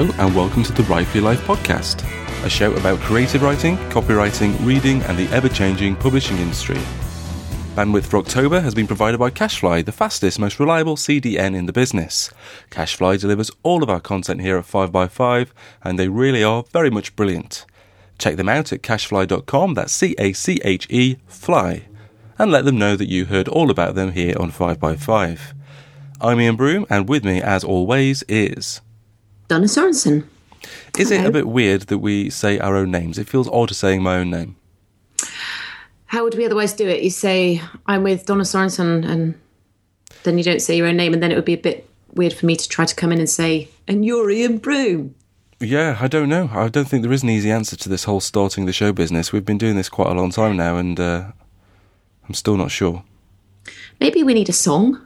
Hello, and welcome to the Write for Your Life podcast, a show about creative writing, copywriting, reading, and the ever changing publishing industry. Bandwidth for October has been provided by Cashfly, the fastest, most reliable CDN in the business. Cashfly delivers all of our content here at 5by5, and they really are very much brilliant. Check them out at cashfly.com, that's C A C H E, fly, and let them know that you heard all about them here on 5by5. I'm Iain Broome, and with me, as always, is. Donna Sorensen. Is it a bit weird that we say our own names? It feels odd saying my own name. How would we otherwise do it? You say, I'm with Donna Sorensen, and then you don't say your own name, and then it would be a bit weird for me to try to come in and say, and you're Iain Broome. Yeah, I don't know. I don't think there is an easy answer to this whole starting the show business. We've been doing this quite a long time now, and uh, I'm still not sure. Maybe we need a song.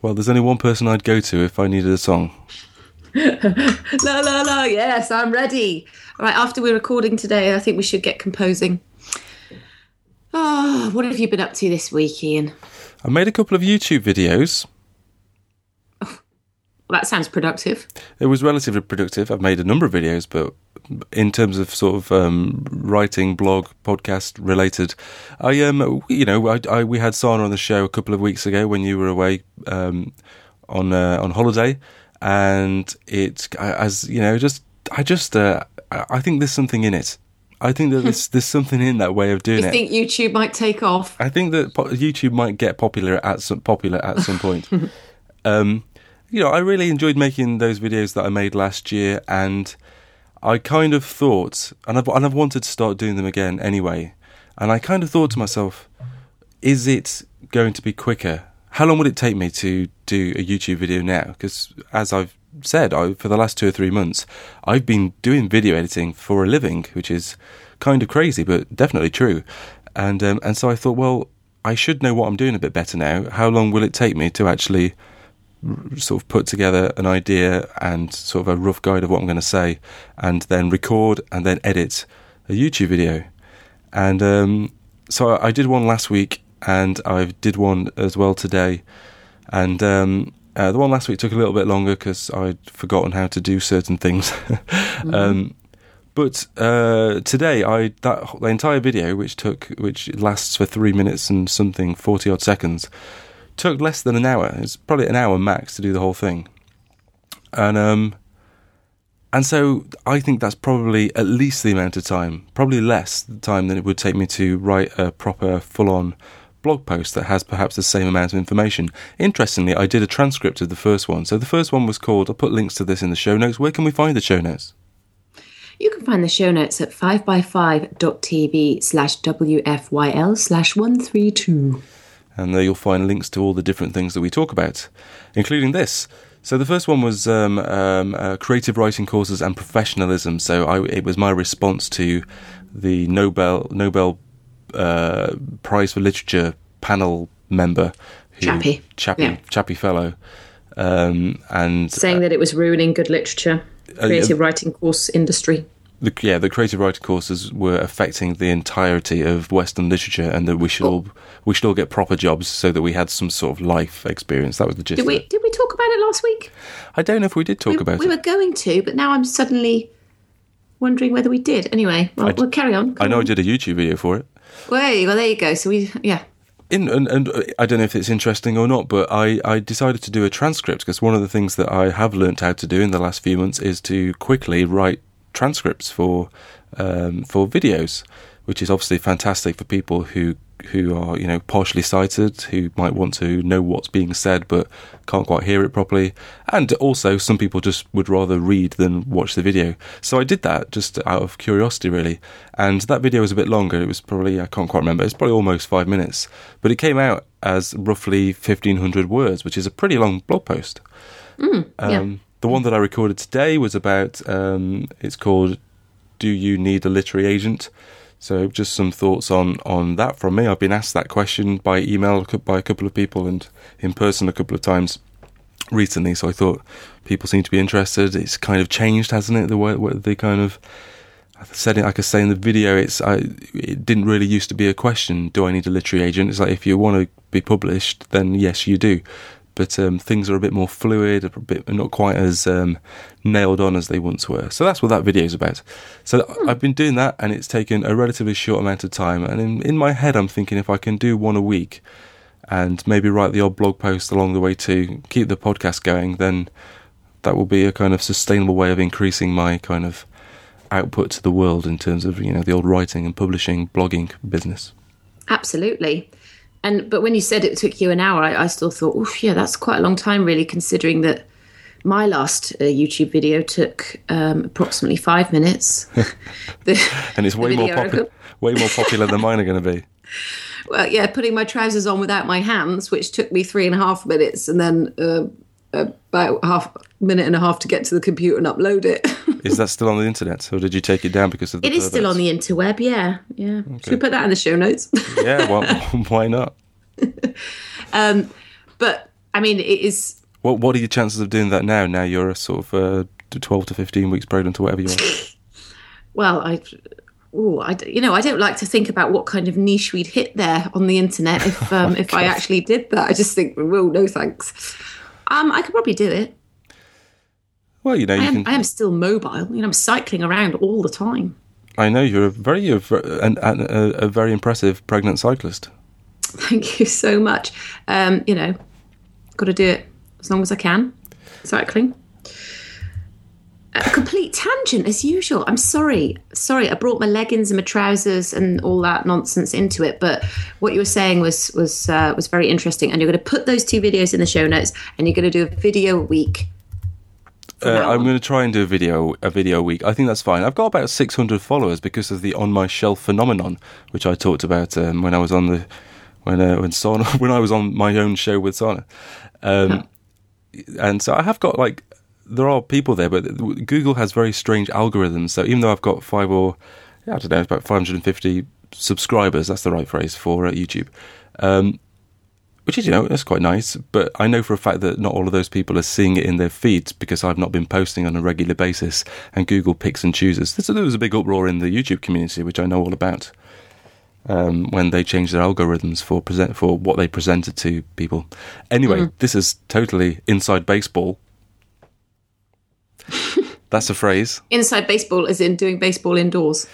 Well, there's only one person I'd go to if I needed a song. La la la, yes, I'm ready. All right, after we're recording today, I think we should get composing. Oh, what have you been up to this week, Ian? I made a couple of YouTube videos. Well, that sounds productive. It was relatively productive. I've made a number of videos, but in terms of sort of um, writing, blog, podcast related, I um, you know, I, I we had Sana on the show a couple of weeks ago when you were away um, on uh, on holiday, and it as you know, just I just uh, I think there's something in it. I think that there's there's something in that way of doing You it. I think YouTube might take off? I think that po- YouTube might get popular at some popular at some point. um, you know, I really enjoyed making those videos that I made last year, and I kind of thought, and I've and I've wanted to start doing them again anyway. And I kind of thought to myself, is it going to be quicker? How long would it take me to do a YouTube video now? Because as I've said, I, for the last two or three months, I've been doing video editing for a living, which is kind of crazy, but definitely true. And um, and so I thought, well, I should know what I'm doing a bit better now. How long will it take me to actually r- sort of put together an idea and sort of a rough guide of what I'm going to say, and then record and then edit a YouTube video? And um, so I, I did one last week, and I did one as well today. And um, uh, the one last week took a little bit longer because I'd forgotten how to do certain things. um, but uh, today, I that the entire video, which took which lasts for three minutes and something, forty odd seconds, took less than an hour. It's probably an hour max to do the whole thing. And um, and so I think that's probably at least the amount of time, probably less time than it would take me to write a proper full on blog post that has perhaps the same amount of information. Interestingly, I did a transcript of the first one. So the first one was called, I'll put links to this in the show notes. Where can we find the show notes? You can find the show notes at 5by5.tv slash WFYL slash 132. and there you'll find links to all the different things that we talk about, including this. So the first one was um, um, uh, creative writing courses and professionalism. So I, it was my response to the Nobel Nobel uh, Prize for Literature panel member, who, Chappie. Chappie, Yeah. Chappie fellow, um, and Saying that it was ruining good literature, Uh, creative writing course industry. the, yeah, the creative writing courses were affecting the entirety of Western literature, and that we should all we should all get proper jobs so that we had some sort of life experience. That was the gist. Did we did we talk about it last week? I don't know if we did talk we, about we it. We were going to, but now I'm suddenly wondering whether we did. Anyway, well, I we'll carry on. I know I did a YouTube video for it. Well, well, there you go. So we, yeah. In, and, and uh, I don't know if it's interesting or not, but I, I decided to do a transcript because one of the things that I have learnt how to do in the last few months is to quickly write transcripts for um, for videos, which is obviously fantastic for people who who are you know partially sighted, who might want to know what's being said but can't quite hear it properly, and also some people just would rather read than watch the video. So I did that just out of curiosity, really. And that video was a bit longer. It was probably I can't quite remember. It's probably almost five minutes, but it came out as roughly fifteen hundred words, which is a pretty long blog post. yeah. Um, the one that I recorded today was about. Um, it's called "Do You Need a Literary Agent?" So just some thoughts on on that from me. I've been asked that question by email by a couple of people and in person a couple of times recently. So I thought people seem to be interested. It's kind of changed, hasn't it? The way they kind of said it like I say in the video. It's I, it didn't really used to be a question. Do I need a literary agent? It's like if you want to be published, then yes, you do. But um, things are a bit more fluid, a bit not quite as um, nailed on as they once were. So that's what that video is about. So I've been doing that, and it's taken a relatively short amount of time. And in, in my head, I'm thinking if I can do one a week, and maybe write the odd blog post along the way to keep the podcast going, then that will be a kind of sustainable way of increasing my kind of output to the world in terms of you know the old writing and publishing, blogging business. Absolutely. And but when you said it took you an hour, I, I still thought, oh yeah, that's quite a long time, really, considering that my last uh, YouTube video took um, approximately five minutes. the, and it's way more popular, way more popular than mine are going to be. Well, yeah, putting my trousers on without my hands, which took me three and a half minutes, and then uh, about half minute and a half to get to the computer and upload it. is that still on the internet, or did you take it down because of the? It is still on the interweb. Yeah, yeah. Okay. Should we put that in the show notes? yeah, well, why not? um, but I mean, it is. What What are your chances of doing that now? Now you're a sort of uh, twelve to fifteen weeks pregnant, or whatever you are. well, I. Oh, I you know I don't like to think about what kind of niche we'd hit there on the internet if um, oh if God. I actually did that. I just think, well, no thanks. Um, I could probably do it. Well, you know, you I, am, can... I am still mobile. You know, I'm cycling around all the time. I know you're a very a, a, a very impressive pregnant cyclist. Thank you so much. Um, you know, got to do it as long as I can. Cycling. A complete tangent as usual. I'm sorry. Sorry, I brought my leggings and my trousers and all that nonsense into it. But what you were saying was was uh, was very interesting. And you're going to put those two videos in the show notes, and you're going to do a video a week uh, I'm going to try and do a video a video a week. I think that's fine. I've got about 600 followers because of the on my shelf phenomenon, which I talked about um, when I was on the when uh, when Sana when I was on my own show with Sana, um, and so I have got like there are people there, but Google has very strange algorithms. So even though I've got five or I don't know, about 550 subscribers, that's the right phrase for uh, YouTube. Um, which is you know that's quite nice. But I know for a fact that not all of those people are seeing it in their feeds because I've not been posting on a regular basis, and Google picks and chooses. So there was a big uproar in the YouTube community, which I know all about. Um, when they changed their algorithms for present for what they presented to people. Anyway, mm. this is totally inside baseball. That's a phrase. Inside baseball is in doing baseball indoors.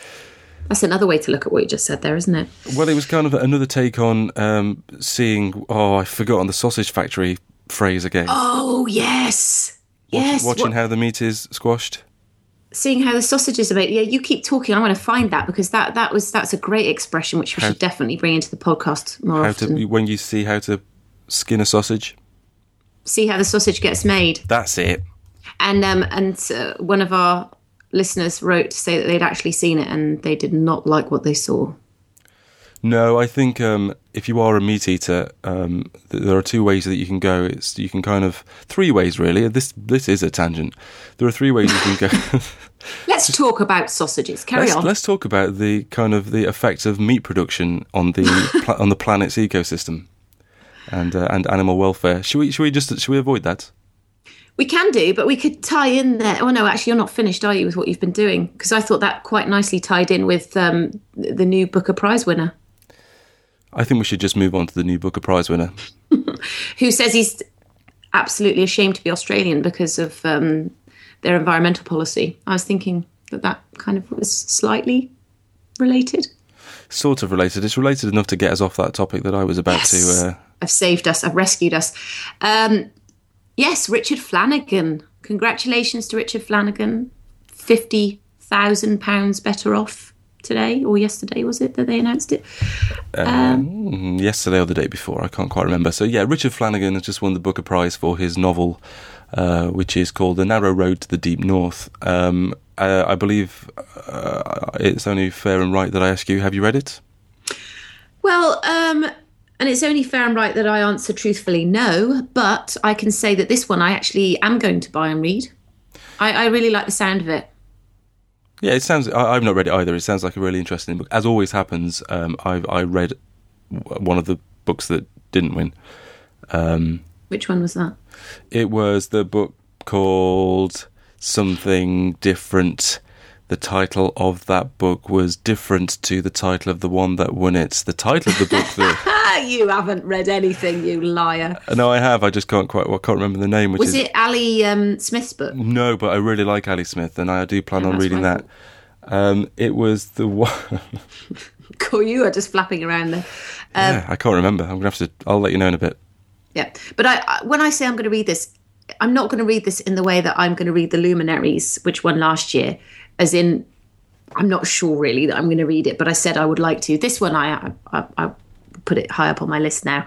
That's another way to look at what you just said there, isn't it? Well, it was kind of another take on um, seeing. Oh, I forgot on the sausage factory phrase again. Oh yes, Watch, yes. Watching what? how the meat is squashed. Seeing how the sausages are made. Yeah, you keep talking. I want to find that because that that was that's a great expression which we how, should definitely bring into the podcast more how often. To, when you see how to skin a sausage, see how the sausage gets made. That's it. And um and uh, one of our listeners wrote to say that they'd actually seen it and they did not like what they saw. No, I think um, if you are a meat eater, um, th- there are two ways that you can go. It's you can kind of three ways really. This this is a tangent. There are three ways you can go. let's talk about sausages. Carry let's, on. Let's talk about the kind of the effects of meat production on the pla- on the planet's ecosystem and uh, and animal welfare. Should we should we just should we avoid that? We can do, but we could tie in there. Oh no, actually, you're not finished, are you, with what you've been doing? Because I thought that quite nicely tied in with um, the new Booker Prize winner. I think we should just move on to the new Booker Prize winner, who says he's absolutely ashamed to be Australian because of um, their environmental policy. I was thinking that that kind of was slightly related. Sort of related. It's related enough to get us off that topic that I was about yes. to. Uh... I've saved us. I've rescued us. Um, Yes, Richard Flanagan. Congratulations to Richard Flanagan. Fifty thousand pounds better off today or yesterday was it that they announced it? Um, um, yesterday or the day before, I can't quite remember. So yeah, Richard Flanagan has just won the Booker Prize for his novel, uh, which is called The Narrow Road to the Deep North. Um, uh, I believe uh, it's only fair and right that I ask you: Have you read it? Well, um, and it's only fair and right that I answer truthfully no, but I can say that this one I actually am going to buy and read. I, I really like the sound of it. Yeah, it sounds. I, have not read it either. It sounds like a really interesting book. As always happens, um, I, I read one of the books that didn't win. Um, Which one was that? It was the book called Something Different the title of that book was different to the title of the one that won it. The title of the book that you haven't read anything, you liar. No, I have. I just can't quite. Well, I can't remember the name. Which Was is, it Ali um, Smith's book? No, but I really like Ali Smith, and I do plan Oh, on reading right. that. Um, it was the one. Cool, you are just flapping around there. Um, yeah, I can't remember. I'm gonna have to. I'll let you know in a bit. Yeah, but I, I when I say I'm going to read this, I'm not going to read this in the way that I'm going to read the Luminaries, which won last year, as in I'm not sure really that I'm going to read it, but I said I would like to. This one I I, I put it high up on my list now,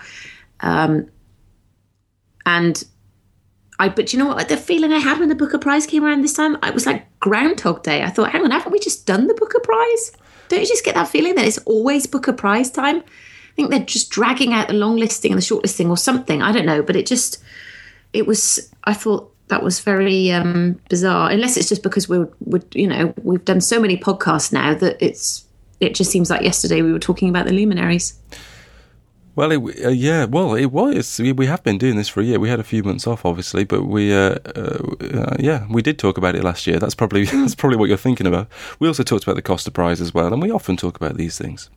um, and I. But you know what? The feeling I had when the Booker Prize came around this time, it was like Groundhog Day. I thought, hang on, haven't we just done the Booker Prize? Don't you just get that feeling that it's always Booker Prize time? I think they're just dragging out the long listing and the short listing or something. I don't know, but it just it was. I thought that was very um, bizarre. Unless it's just because we're, we're you know we've done so many podcasts now that it's it just seems like yesterday we were talking about the luminaries. Well, it, uh, yeah, well, it was. We, we have been doing this for a year. We had a few months off, obviously, but we, uh, uh, uh, yeah, we did talk about it last year. That's probably that's probably what you're thinking about. We also talked about the cost of Prize as well, and we often talk about these things.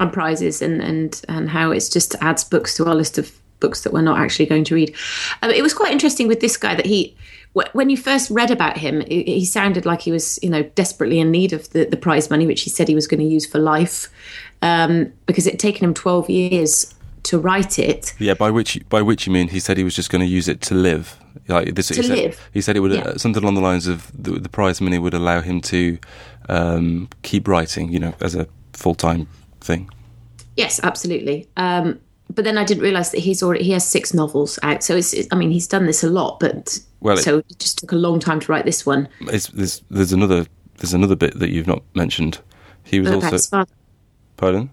on prizes and and and how it's just adds books to our list of books that we're not actually going to read. Um, it was quite interesting with this guy that he, when you first read about him, he sounded like he was you know desperately in need of the the prize money, which he said he was going to use for life, um, because it had taken him twelve years to write it. Yeah, by which by which you mean he said he was just going to use it to live. Like this, he To said, live. He said it would Yeah. uh, something along the lines of the, the prize money would allow him to um, keep writing, you know, as a full time thing. Yes, absolutely. Um, but then I didn't realise that he's already he has six novels out. So it's, it, I mean he's done this a lot, but Well, it- so it just took a long time to write this one. It's, there's there's another there's another bit that you've not mentioned. He was also. Pardon.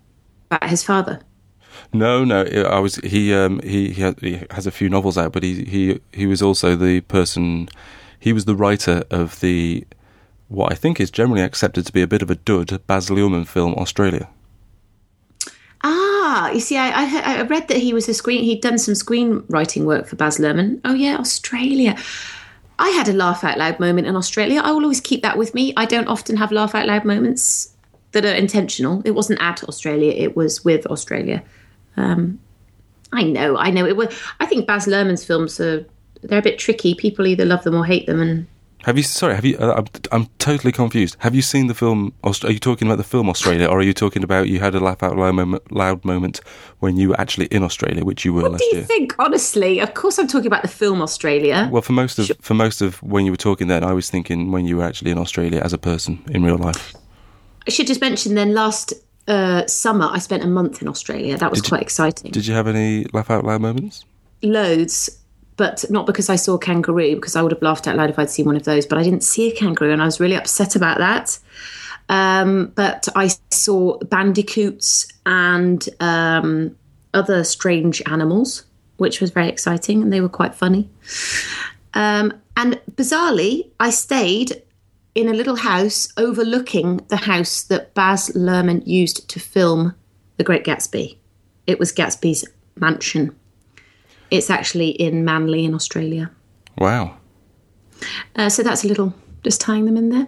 About his father. No, no. I was he. Um, he he, ha- he has a few novels out, but he he he was also the person. He was the writer of the what I think is generally accepted to be a bit of a dud Baz Luhrmann film Australia. Ah, you see, I, I, I read that he was a screen. He'd done some screenwriting work for Baz Luhrmann. Oh yeah, Australia. I had a laugh out loud moment in Australia. I will always keep that with me. I don't often have laugh out loud moments that are intentional. It wasn't at Australia. It was with Australia. Um, I know, I know. It was. I think Baz Luhrmann's films are they're a bit tricky. People either love them or hate them, and Have you? Sorry, have you? Uh, I'm, I'm totally confused. Have you seen the film? Are you talking about the film Australia, or are you talking about you had a laugh out loud moment, loud moment when you were actually in Australia, which you were what last do you year? think? Honestly, of course, I'm talking about the film Australia. Well, for most of for most of when you were talking, then I was thinking when you were actually in Australia as a person in real life. I should just mention then last uh, summer I spent a month in Australia. That was Did you- quite exciting. Did you have any laugh out loud moments? Loads, but not because I saw a kangaroo, because I would have laughed out loud if I'd seen one of those. But I didn't see a kangaroo, and I was really upset about that. Um, but I saw bandicoots and um, other strange animals, which was very exciting, and they were quite funny. Um, and bizarrely, I stayed in a little house overlooking the house that Baz Luhrmann used to film The Great Gatsby. It was Gatsby's mansion. It's actually in Manly in Australia. Wow. Uh, so that's a little just tying them in there.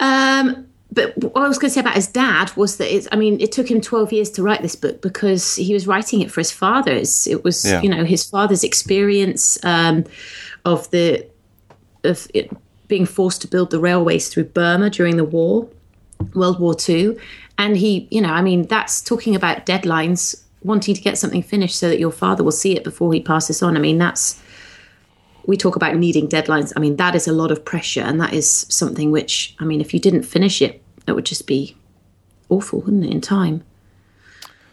Um, but what I was going to say about his dad was that it's, I mean, it took him 12 years to write this book because he was writing it for his father. It's, it was, Yeah. you know, his father's experience um, of the, of it being forced to build the railways through Burma during the war, World War II. And he, you know, I mean, that's talking about deadlines, wanting to get something finished so that your father will see it before he passes on. I mean, that's, we talk about needing deadlines. I mean, that is a lot of pressure, and that is something which, I mean, if you didn't finish it, it would just be awful, wouldn't it, in time?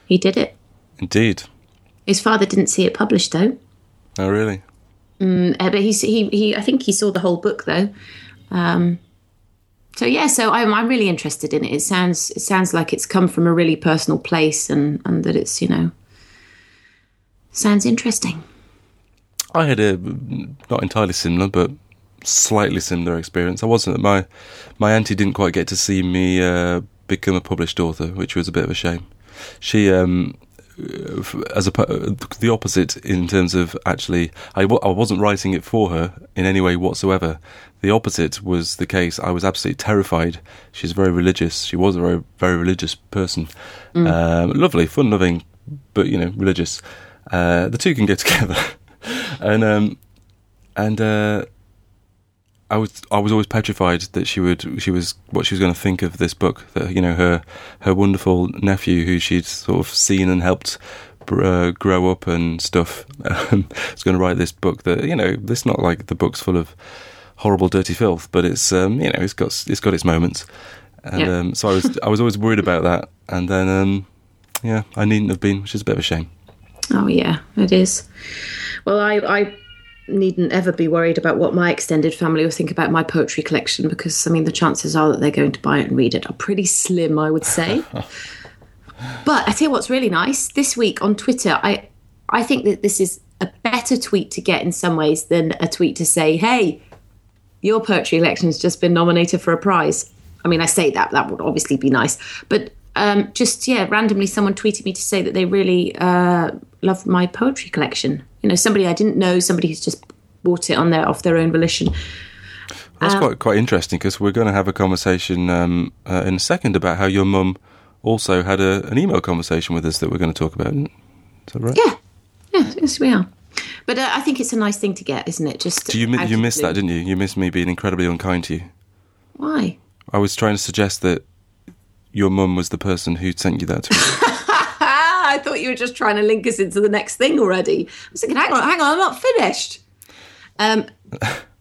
He did it. Indeed. His father didn't see it published, though. Oh, really? Uh, but he, he, he, I think he saw the whole book, though. Um, so yeah, so I'm, I'm really interested in it. It sounds, it sounds like it's come from a really personal place, and, and that it's, you know, sounds interesting. I had a not entirely similar, but slightly similar experience. I wasn't my my auntie didn't quite get to see me uh, become a published author, which was a bit of a shame. She um as a the opposite in terms of actually I w- I wasn't writing it for her in any way whatsoever. The opposite was the case. I was absolutely terrified. She's very religious. She was a very very religious person. Um, lovely, fun loving, but you know, religious. Uh, the two can go together, and um, and uh, I was I was always petrified that she would she was what she was going to think of this book. That you know her her wonderful nephew who she'd sort of seen and helped uh, grow up and stuff um, was going to write this book. That you know, it's not like the book's full of horrible, dirty filth, but it's um, you know it's got it's got its moments. And Yeah. um, so I was I was always worried about that. And then um, yeah, I needn't have been, which is a bit of a shame. Oh yeah, it is. Well, I, I needn't ever be worried about what my extended family will think about my poetry collection because I mean the chances are that they're going to buy it and read it are pretty slim, I would say. but I tell you what's really nice this week on Twitter. I I think that this is a better tweet to get in some ways than a tweet to say, "Hey, your poetry collection's just been nominated for a prize." I mean, I say that that would obviously be nice, but um, just yeah, randomly someone tweeted me to say that they really uh, loved my poetry collection. You know, somebody I didn't know, somebody who's just bought it on their off their own volition. That's Um, quite quite interesting because we're going to have a conversation um, uh, in a second about how your mum also had a, an email conversation with us that we're going to talk about. Is that right? Yeah, yeah, yes, we are. But uh, I think it's a nice thing to get, isn't it? Just Do you mi- you missed that, didn't you? You missed me being incredibly unkind to you. Why? I was trying to suggest that your mum was the person who sent you that I thought you were just trying to link us into the next thing already. I was thinking, hang on, hang on, I'm not finished. Um,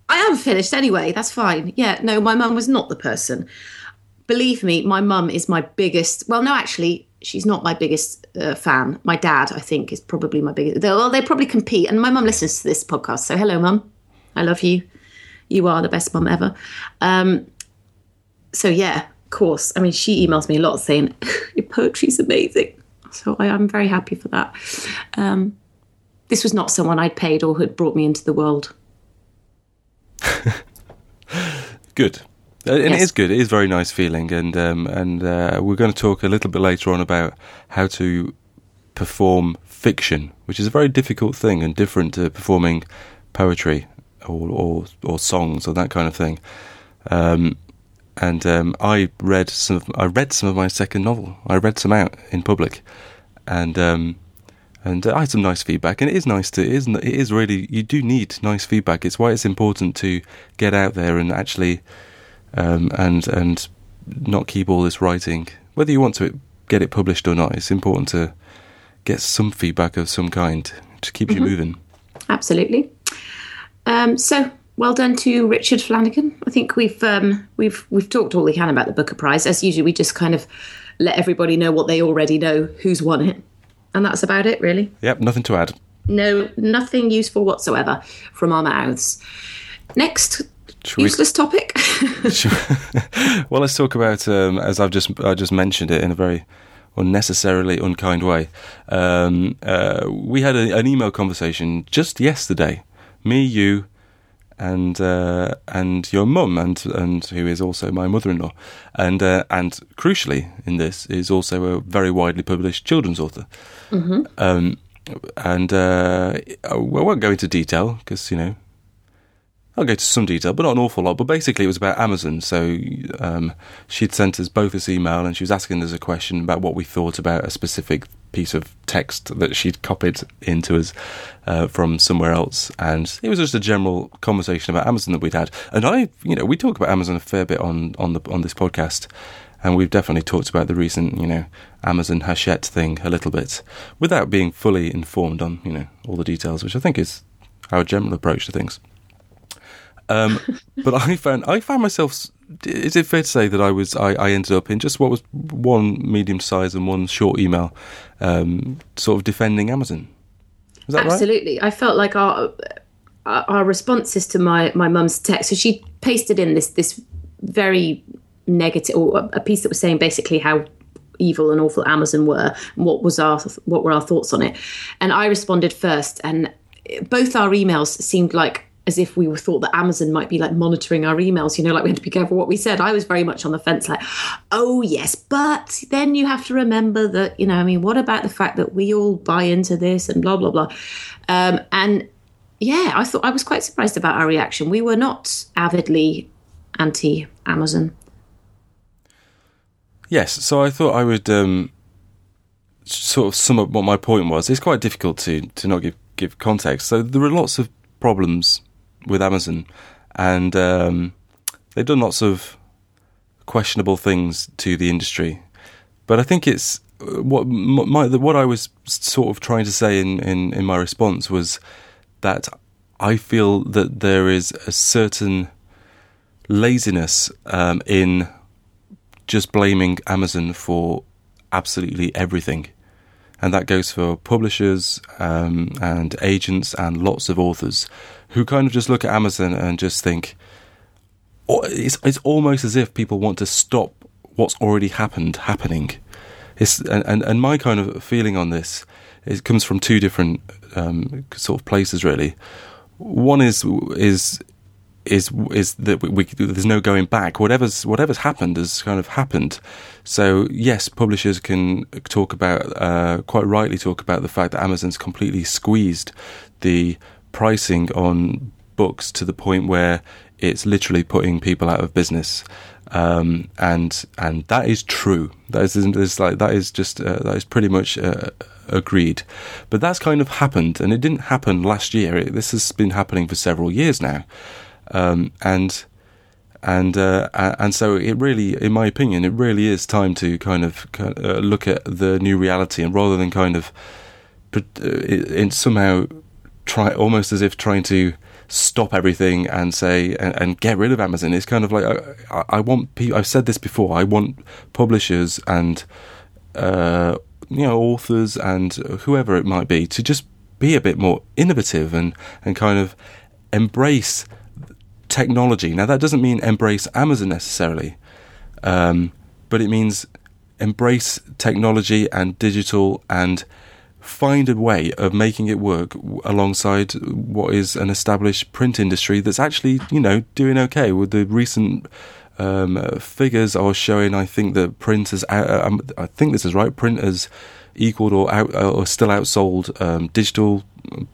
I am finished anyway. That's fine. Yeah, no, my mum was not the person. Believe me, my mum is my biggest. Well, no, actually, she's not my biggest uh, fan. My dad, I think, is probably my biggest. Well, they probably compete. And my mum listens to this podcast, so hello, mum. I love you. You are the best mum ever. Um, so yeah, of course. I mean, she emails me a lot saying your poetry's amazing. So I am very happy for that. Um, this was not someone I'd paid or had brought me into the world. good. Uh, And it Yes. is good. It is a very nice feeling, and um, and uh, we're going to talk a little bit later on about how to perform fiction, which is a very difficult thing and different to performing poetry or or, or songs or that kind of thing. Um, and um, I read some. Of, I read some of my second novel. I read some out in public, and um, and I had some nice feedback. And it is nice to. It is. It is really. You do need nice feedback. It's why it's important to get out there and actually, um, and and not keep all this writing. Whether you want to get it published or not, it's important to get some feedback of some kind to keep you moving. Absolutely. Um, so well done to Richard Flanagan. I think we've um, we've we've talked all we can about the Booker Prize. As usual, we just kind of let everybody know what they already know, who's won it, and that's about it, really. Yep, nothing to add. No, nothing useful whatsoever from our mouths. Next we- useless topic. well, let's talk about um, as I've just I just mentioned it in a very unnecessarily unkind way. Um, uh, we had a, an email conversation just yesterday, me, you, and uh, and your mum, and and who is also my mother-in-law, and uh, and crucially in this is also a very widely published children's author. Um, and uh, I won't go into detail because you know I'll go to some detail, but not an awful lot. But basically, it was about Amazon. So um, she'd sent us both this email, and she was asking us a question about what we thought about a specific piece of text that she'd copied into us uh, from somewhere else. And it was just a general conversation about Amazon that we'd had. And I, you know, we talk about Amazon a fair bit on on the on this podcast, and we've definitely talked about the recent, you know, Amazon Hachette thing a little bit, without being fully informed on, you know, all the details, which I think is our general approach to things. Um, but I found I found myself. Is it fair to say that I was I, I ended up in just what was one medium size and one short email, um, sort of defending Amazon? Is that right? Absolutely. I felt like our our our responses to my my mum's text. So she pasted in this this very negative or a- a piece that was saying basically how evil and awful Amazon were and what was our what were our thoughts on it. And I responded first and both our emails seemed like as if we were thought that Amazon might be like monitoring our emails, you know, like we had to be careful what we said. I was very much on the fence, like, oh yes, but then you have to remember that, you know, I mean, what about the fact that we all buy into this and blah blah blah. Um, and yeah, I thought I was quite surprised about our reaction. We were not avidly anti Amazon. Yes. So I thought I would um, sort of sum up what my point was, it's quite difficult to to not give give context. So there are lots of problems with Amazon, and um, they've done lots of questionable things to the industry. But I think it's what my, what I was sort of trying to say in, in, in my response was that I feel that there is a certain laziness um, in just blaming Amazon for absolutely everything. And that goes for publishers um, and agents and lots of authors who kind of just look at Amazon and just think, it's, it's almost as if people want to stop what's already happened happening. It's, and, and, and my kind of feeling on this it comes from two different um, sort of places really. One is is is is that we, we, there's no going back. Whatever's whatever's happened has kind of happened. So yes, publishers can talk about uh, quite rightly talk about the fact that Amazon's completely squeezed the pricing on books to the point where it's literally putting people out of business. Um, and and that is true. That is, is like that is just uh, that is pretty much uh, agreed. But that's kind of happened, and it didn't happen last year. It, this has been happening for several years now, um, and and uh, and so it really, in my opinion, it really is time to kind of uh, look at the new reality, and rather than kind of uh, in somehow try almost as if trying to stop everything and say and, and, get rid of Amazon. It's kind of like I, I want. I've said this before. I want publishers and uh, you know authors and whoever it might be to just be a bit more innovative and and kind of embrace technology. Now that doesn't mean embrace Amazon necessarily, um, but it means embrace technology and digital and find a way of making it work alongside what is an established print industry that's actually, you know, doing okay. With the recent um, figures are showing, I think that print uh, um, I think this is right, print has equaled or out, or still outsold um, digital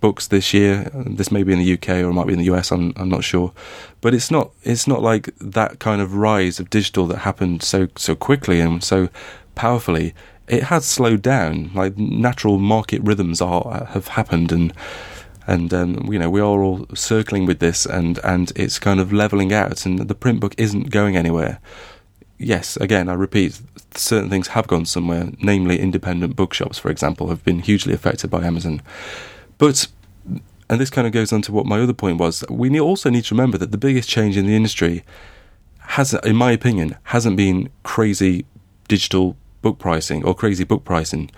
books this year. This may be in the UK or it might be in the US. I'm I'm not sure, but it's not it's not like that kind of rise of digital that happened so so quickly and so powerfully it has slowed down. Like natural market rhythms are have happened, and and um, you know we are all circling with this, and and it's kind of leveling out, and the print book isn't going anywhere. Yes, again, I repeat, certain things have gone somewhere. Namely, independent bookshops, for example, have been hugely affected by Amazon. But and this kind of goes on to what my other point was. We also need to remember that the biggest change in the industry has, in my opinion, hasn't been crazy digital book pricing or crazy book pricing.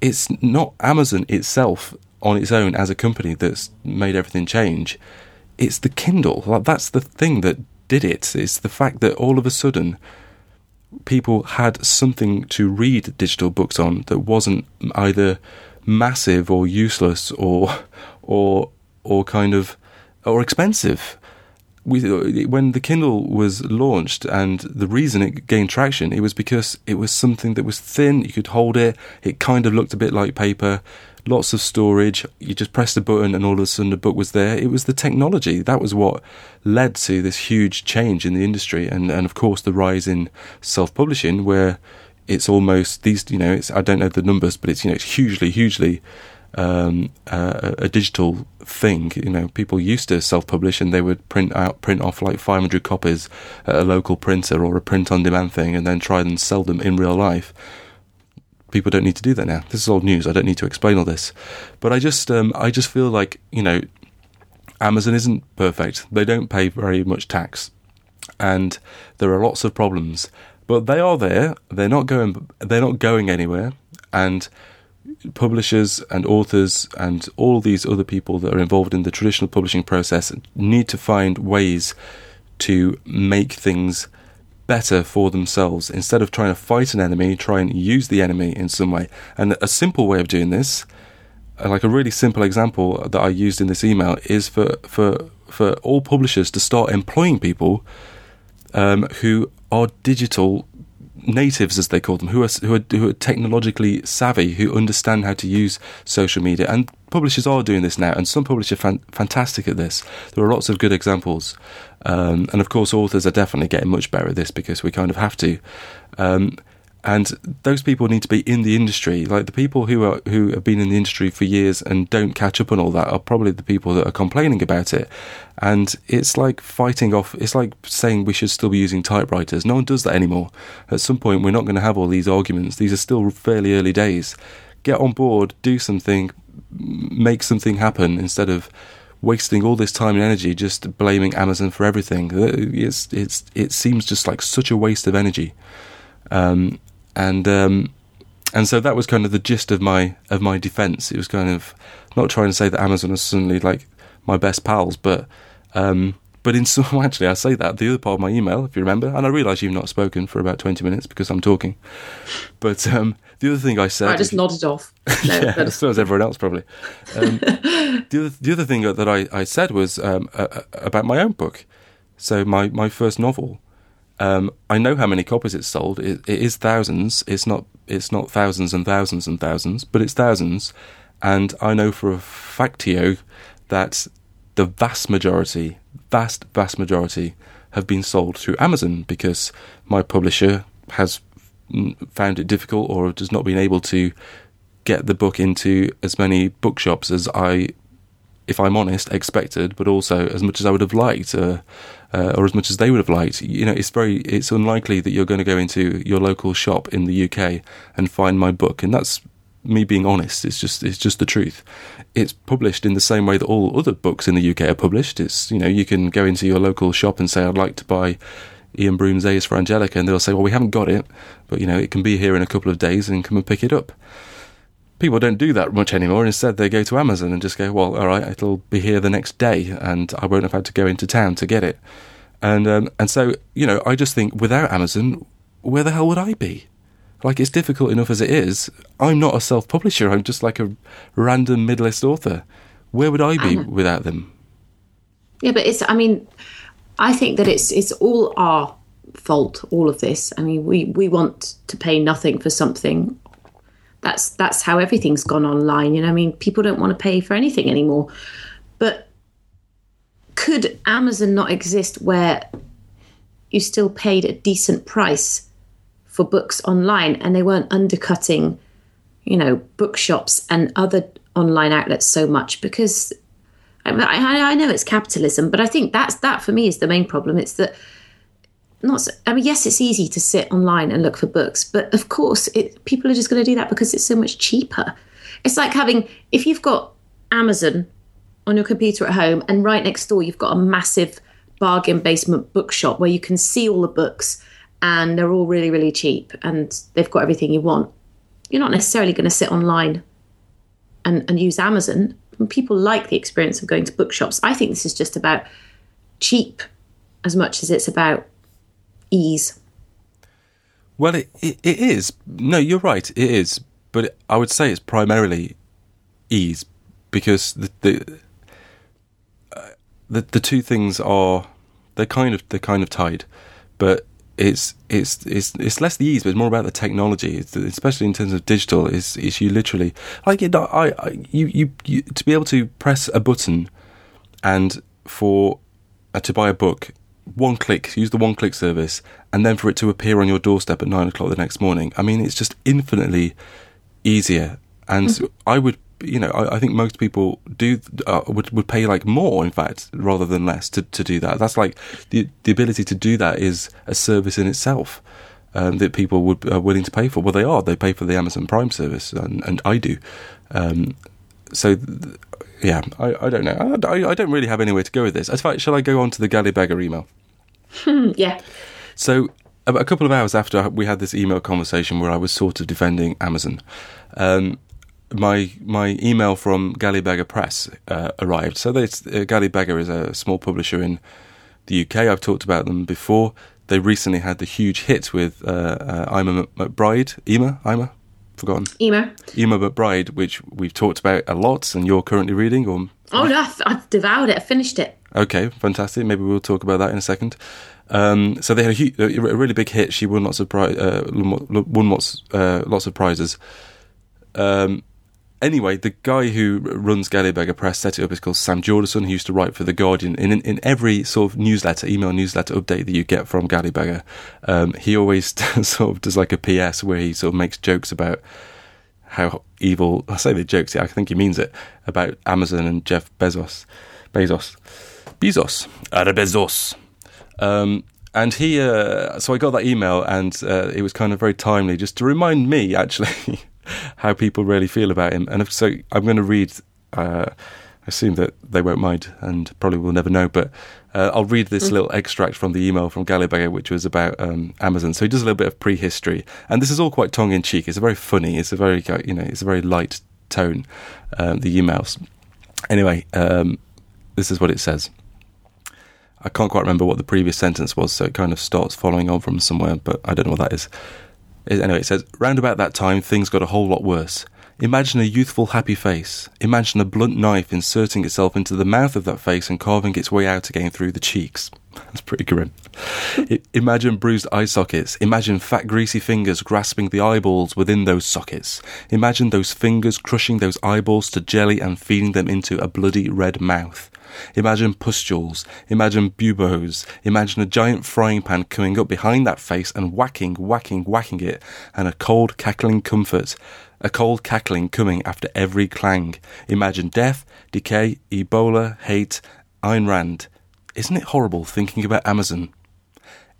It's not Amazon itself on its own as a company that's made everything change. It's the Kindle. Like that's the thing that did it. It's the fact that all of a sudden people had something to read digital books on that wasn't either massive or useless or or or kind of or expensive we, when the Kindle was launched, and the reason it gained traction, it was because it was something that was thin. You could hold it. It kind of looked a bit like paper. Lots of storage. You just pressed a button, and all of a sudden, the book was there. It was the technology that was what led to this huge change in the industry, and and of course the rise in self-publishing, where it's almost these. You know, it's I don't know the numbers, but it's you know it's hugely, hugely um, uh, a digital thing. You know, people used to self-publish and they would print out, print off like 500 copies at a local printer or a print-on-demand thing, and then try and sell them in real life. People don't need to do that now. This is old news. I don't need to explain all this, but I just, um, I just feel like you know, Amazon isn't perfect. They don't pay very much tax, and there are lots of problems. But they are there. They're not going. They're not going anywhere, and publishers and authors and all these other people that are involved in the traditional publishing process need to find ways to make things better for themselves. Instead of trying to fight an enemy try and use the enemy in some way. And a simple way of doing this uh, like a really simple example that I used in this email is for for for all publishers to start employing people um, who are digital natives, as they call them, who are, who are who are technologically savvy, who understand how to use social media. And publishers are doing this now, and some publishers are fan- fantastic at this. There are lots of good examples, um, and of course, authors are definitely getting much better at this because we kind of have to. Um, and those people need to be in the industry. Like the people who are who have been in the industry for years and don't catch up on all that are probably the people that are complaining about it. And it's like fighting off. It's like saying we should still be using typewriters. No one does that anymore. At some point, we're not going to have all these arguments. These are still fairly early days. Get on board, do something, make something happen instead of wasting all this time and energy just blaming Amazon for everything. It's it's it seems just like such a waste of energy. Um, and um, and so that was kind of the gist of my of my defence. It was kind of not trying to say that Amazon is suddenly like my best pals, but um, but in some actually I say that the other part of my email, if you remember, and I realise you've not spoken for about twenty minutes because I'm talking, but um, the other thing I said, I just nodded off. No, yeah, so as everyone else probably. Um, the other the other thing that I, I said was um, uh, about my own book, so my my first novel. Um, I know how many copies it's sold. It, it is thousands. It's not. It's not thousands and thousands and thousands, but it's thousands. And I know for a factio that the vast majority, vast vast majority, have been sold through Amazon because my publisher has found it difficult or has not been able to get the book into as many bookshops as I, if I'm honest, expected, but also as much as I would have liked. Uh, uh, or as much as they would have liked. You know, it's very it's unlikely that you're going to go into your local shop in the UK and find my book, and that's me being honest. It's just it's just the truth. It's published in the same way that all other books in the UK are published. It's you know you can go into your local shop and say I'd like to buy. Iain Broome's A's for Angelica, and they'll say, "Well, we haven't got it, but you know it can be here in a couple of days, and come and pick it up." People don't do that much anymore. Instead, they go to Amazon and just go, well, all right, it'll be here the next day, and I won't have had to go into town to get it. And um, and so you know, I just think without Amazon, where the hell would I be? Like it's difficult enough as it is. I'm not a self-publisher. I'm just like a random middle-list author. Where would I be I without them? Yeah, but it's. I mean, I think that it's it's all our fault. All of this. I mean, we we want to pay nothing for something that's that's how everything's gone online. You know, I mean, people don't want to pay for anything anymore. But could Amazon not exist where you still paid a decent price for books online and they weren't undercutting, you know, bookshops and other online outlets so much? Because I, I, I know it's capitalism, but I think that's that for me is the main problem. It's that not so, I mean yes it's easy to sit online and look for books but of course it, people are just going to do that because it's so much cheaper. It's like having if you've got Amazon on your computer at home and right next door you've got a massive bargain basement bookshop where you can see all the books and they're all really really cheap and they've got everything you want. You're not necessarily going to sit online and, and use Amazon. People like the experience of going to bookshops. I think this is just about cheap as much as it's about ease. Well, it, it, it is. No, you're right. It is, but I would say it's primarily ease because the the, uh, the the two things are they're kind of they're kind of tied, but it's it's it's it's less the ease, but it's more about the technology, it's, especially in terms of digital. Is is you literally like it, I, I you, you you to be able to press a button and for uh, to buy a book one click, use the one click service, and then for it to appear on your doorstep at nine o'clock the next morning. I mean, it's just infinitely easier. And mm-hmm. I would, you know, I, I think most people do uh, would would pay like more, in fact, rather than less to, to do that. That's like the the ability to do that is a service in itself. Um, that people would are willing to pay for. Well, they are. They pay for the Amazon Prime service, and, and I do. Um, so th- yeah, I, I don't know. I, I, don't really have anywhere to go with this. In fact, shall I go on to the Galley Beggar email? yeah. So a couple of hours after we had this email conversation where I was sort of defending Amazon, um, my my email from Galley Beggar Press uh, arrived. So this, uh, Galley Beggar is a small publisher in the UK. I've talked about them before. They recently had the huge hit with uh, uh, Ima McBride. Ima? Ima? Forgotten. Emo. Emo McBride, which we've talked about a lot, and you're currently reading. Or oh no, I've, I've devoured it. I finished it. Okay, fantastic. Maybe we'll talk about that in a second. Um, so they had a, huge, a, really big hit. She won lots of pri- uh, won lots, uh, lots of prizes. Um, anyway, the guy who runs Galley Beggar Press set it up is called Sam Jordison. He used to write for the Guardian. In in, in every sort of newsletter, email newsletter update that you get from Galley Beggar, um, he always sort of does like a PS where he sort of makes jokes about how evil. I say the jokes. I think he means it about Amazon and Jeff Bezos, Bezos, Bezos, Ara Bezos. Um, and he, uh, so I got that email, and uh, it was kind of very timely, just to remind me actually how people really feel about him. And so I'm going to read. Uh, I assume that they won't mind, and probably will never know. But uh, I'll read this mm. little extract from the email from Beggar, which was about um, Amazon. So he does a little bit of prehistory, and this is all quite tongue in cheek. It's a very funny. It's a very you know, it's a very light tone. Uh, the emails. Anyway, um, this is what it says. I can't quite remember what the previous sentence was, so it kind of starts following on from somewhere, but I don't know what that is. Anyway, it says, round about that time, things got a whole lot worse. Imagine a youthful, happy face. Imagine a blunt knife inserting itself into the mouth of that face and carving its way out again through the cheeks. That's pretty grim. Imagine bruised eye sockets. Imagine fat, greasy fingers grasping the eyeballs within those sockets. Imagine those fingers crushing those eyeballs to jelly and feeding them into a bloody red mouth. Imagine pustules. Imagine buboes. Imagine a giant frying pan coming up behind that face and whacking, whacking, whacking it, and a cold, cackling comfort. A cold cackling coming after every clang. Imagine death, decay, Ebola, hate, Ayn Rand. Isn't it horrible thinking about Amazon?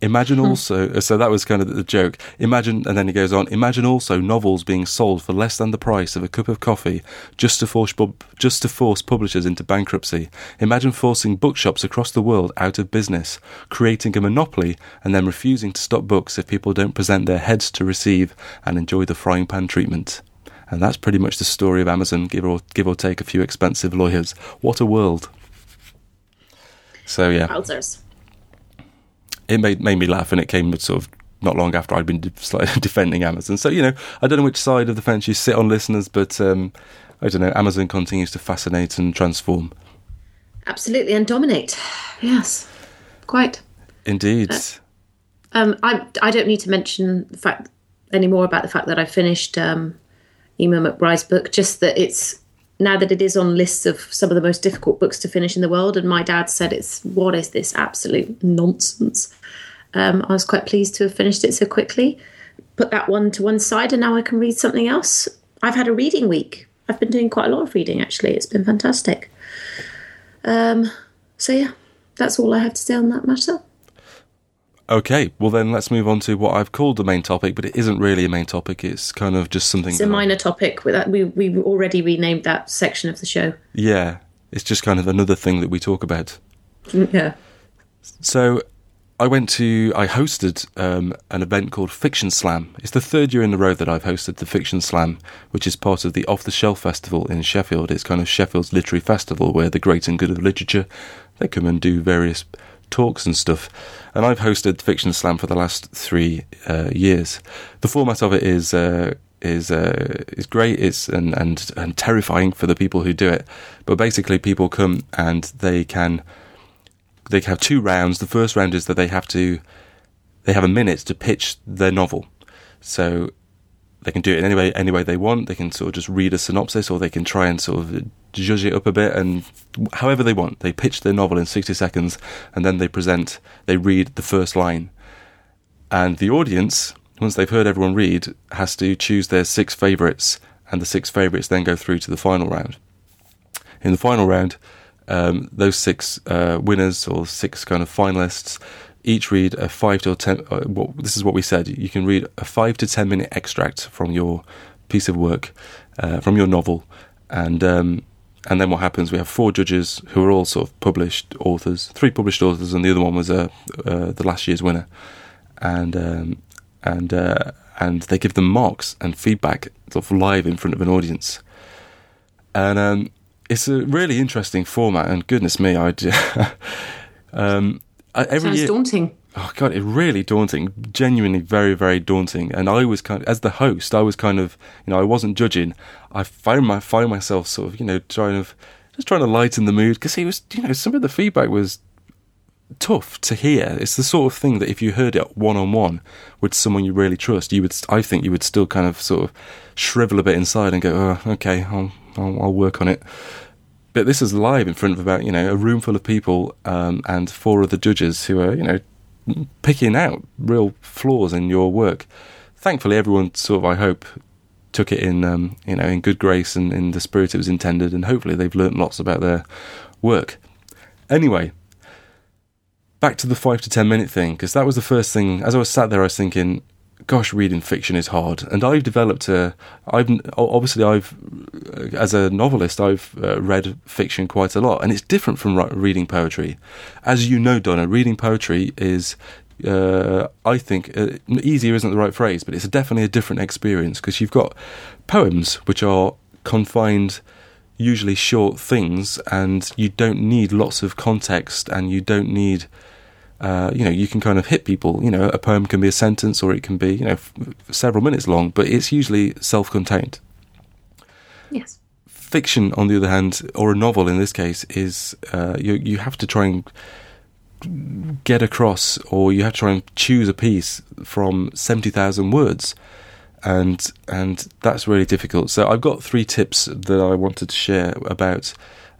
Imagine hmm. also, so that was kind of the joke. Imagine, and then he goes on, imagine also novels being sold for less than the price of a cup of coffee just to force, just to force publishers into bankruptcy. Imagine forcing bookshops across the world out of business, creating a monopoly, and then refusing to stop books if people don't present their heads to receive and enjoy the frying pan treatment. And that's pretty much the story of Amazon, give or, give or take a few expensive lawyers. What a world. So, yeah. Wowzers it made made me laugh, and it came sort of not long after I'd been de- defending Amazon. So you know, I don't know which side of the fence you sit on, listeners, but um, I don't know. Amazon continues to fascinate and transform. Absolutely, and dominate. Yes, quite. Indeed. Uh, um, I I don't need to mention the fact anymore about the fact that I finished um, Eimear McBride's book. Just that it's now that it is on lists of some of the most difficult books to finish in the world, and my dad said it's what is this absolute nonsense. Um, I was quite pleased to have finished it so quickly. Put that one to one side, and now I can read something else. I've had a reading week. I've been doing quite a lot of reading actually. It's been fantastic. Um, so yeah, that's all I have to say on that matter. Okay, well then let's move on to what I've called the main topic, but it isn't really a main topic. It's kind of just something. It's a minor I... topic. With that, we we already renamed that section of the show. Yeah, it's just kind of another thing that we talk about. Mm, yeah. So, I went to I hosted um, an event called Fiction Slam. It's the third year in a row that I've hosted the Fiction Slam, which is part of the Off the Shelf Festival in Sheffield. It's kind of Sheffield's literary festival where the great and good of literature they come and do various talks and stuff. And I've hosted Fiction Slam for the last three uh, years. The format of it is uh, is uh, is great. It's and, and and terrifying for the people who do it. But basically, people come and they can they have two rounds. The first round is that they have to they have a minute to pitch their novel. So they can do it in any way, any way they want. They can sort of just read a synopsis, or they can try and sort of judge it up a bit, and however they want. They pitch their novel in sixty seconds, and then they present. They read the first line, and the audience, once they've heard everyone read, has to choose their six favourites, and the six favourites then go through to the final round. In the final round, um, those six uh, winners or six kind of finalists each read a five to ten. Uh, well, this is what we said. You can read a five to ten minute extract from your piece of work, uh, from your novel, and um, and then what happens? We have four judges who are all sort of published authors, three published authors, and the other one was uh, the last year's winner, and um, and uh, and they give them marks and feedback sort of live in front of an audience, and um, it's a really interesting format. And goodness me, I. um, uh, every Sounds year, daunting. Oh god, it's really daunting. Genuinely, very, very daunting. And I was kind of, as the host, I was kind of, you know, I wasn't judging. I found my found myself sort of, you know, trying to just trying to lighten the mood because he was, you know, some of the feedback was tough to hear. It's the sort of thing that if you heard it one on one with someone you really trust, you would. I think you would still kind of sort of shrivel a bit inside and go, "Oh, okay, I'll, I'll, I'll work on it." But this is live in front of about you know a room full of people um, and four other judges who are you know picking out real flaws in your work. Thankfully, everyone sort of I hope took it in um, you know in good grace and in the spirit it was intended, and hopefully they've learnt lots about their work. Anyway, back to the five to ten minute thing because that was the first thing. As I was sat there, I was thinking, "Gosh, reading fiction is hard." And I've developed a. I've obviously I've as a novelist I've uh, read fiction quite a lot, and it's different from reading poetry. As you know, Donna, reading poetry is. Uh, I think uh, easier isn't the right phrase, but it's definitely a different experience because you've got poems which are confined usually short things, and you don't need lots of context, and you don't need uh, you know, you can kind of hit people. You know, a poem can be a sentence or it can be, you know, f- several minutes long, but it's usually self contained. Yes. Fiction, on the other hand, or a novel in this case, is uh, you, you have to try and get across, or you have to try and choose a piece from 70,000 words. And and that's really difficult. So I've got three tips that I wanted to share about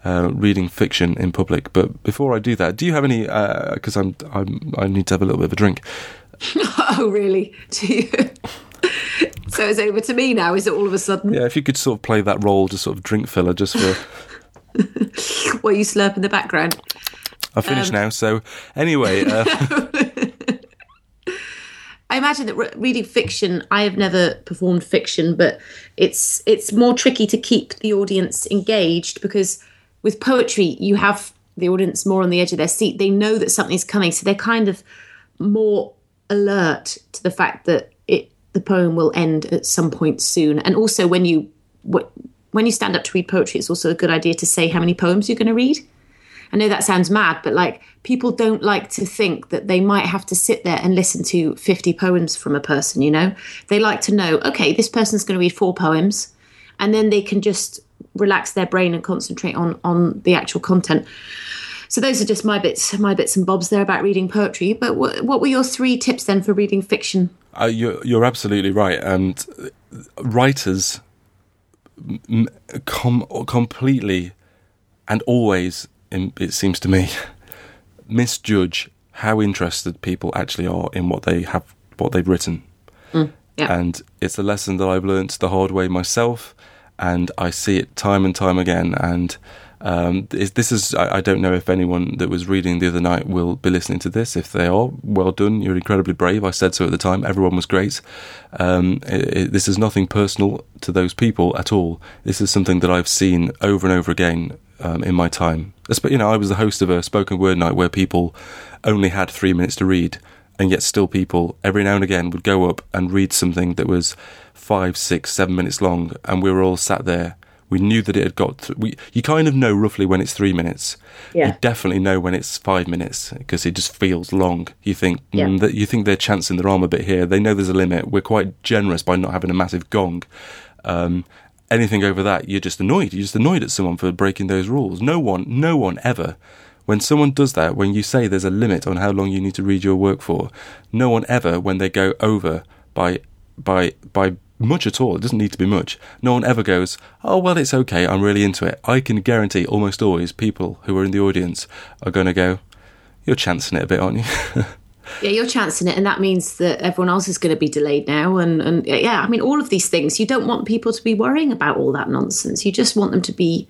uh, reading fiction in public. But before I do that, do you have any? Because uh, I'm, I'm I need to have a little bit of a drink. oh, really? Do you? so it's over to me now. Is it all of a sudden? Yeah, if you could sort of play that role, just sort of drink filler, just for. While you slurp in the background. I finished um, now. So anyway. Uh... I imagine that re- reading fiction, I have never performed fiction, but it's it's more tricky to keep the audience engaged because with poetry, you have the audience more on the edge of their seat. They know that something's coming, so they're kind of more alert to the fact that it the poem will end at some point soon. And also, when you when you stand up to read poetry, it's also a good idea to say how many poems you're going to read. I know that sounds mad, but like people don't like to think that they might have to sit there and listen to 50 poems from a person, you know? They like to know, okay, this person's going to read four poems, and then they can just relax their brain and concentrate on on the actual content. So those are just my bits, my bits and bobs there about reading poetry. But what, what were your three tips then for reading fiction? Uh, you're, you're absolutely right, and writers com- completely and always, it seems to me, misjudge how interested people actually are in what they have, what they've written. Mm, yeah. And it's a lesson that I've learnt the hard way myself and I see it time and time again. And um, this is, I, don't know if anyone that was reading the other night will be listening to this. If they are, well done. You're incredibly brave. I said so at the time. Everyone was great. Um, it, it, this is nothing personal to those people at all. This is something that I've seen over and over again um, in my time. You know, I was the host of a spoken word night where people only had three minutes to read, and yet still people every now and again would go up and read something that was five, six, seven minutes long, and we were all sat there. We knew that it had got. Th- we, you kind of know roughly when it's three minutes. Yeah. You definitely know when it's five minutes because it just feels long. You think yeah. mm, that you think they're chancing their arm a bit here. They know there's a limit. We're quite generous by not having a massive gong. Um, anything over that, you're just annoyed. You're just annoyed at someone for breaking those rules. No one, no one ever. When someone does that, when you say there's a limit on how long you need to read your work for, no one ever, when they go over by by by much at all. It doesn't need to be much. No one ever goes, oh, well, it's okay. I'm really into it. I can guarantee almost always people who are in the audience are going to go, you're chancing it a bit, aren't you? yeah, you're chancing it. And that means that everyone else is going to be delayed now. And, and yeah, I mean, all of these things, you don't want people to be worrying about all that nonsense. You just want them to be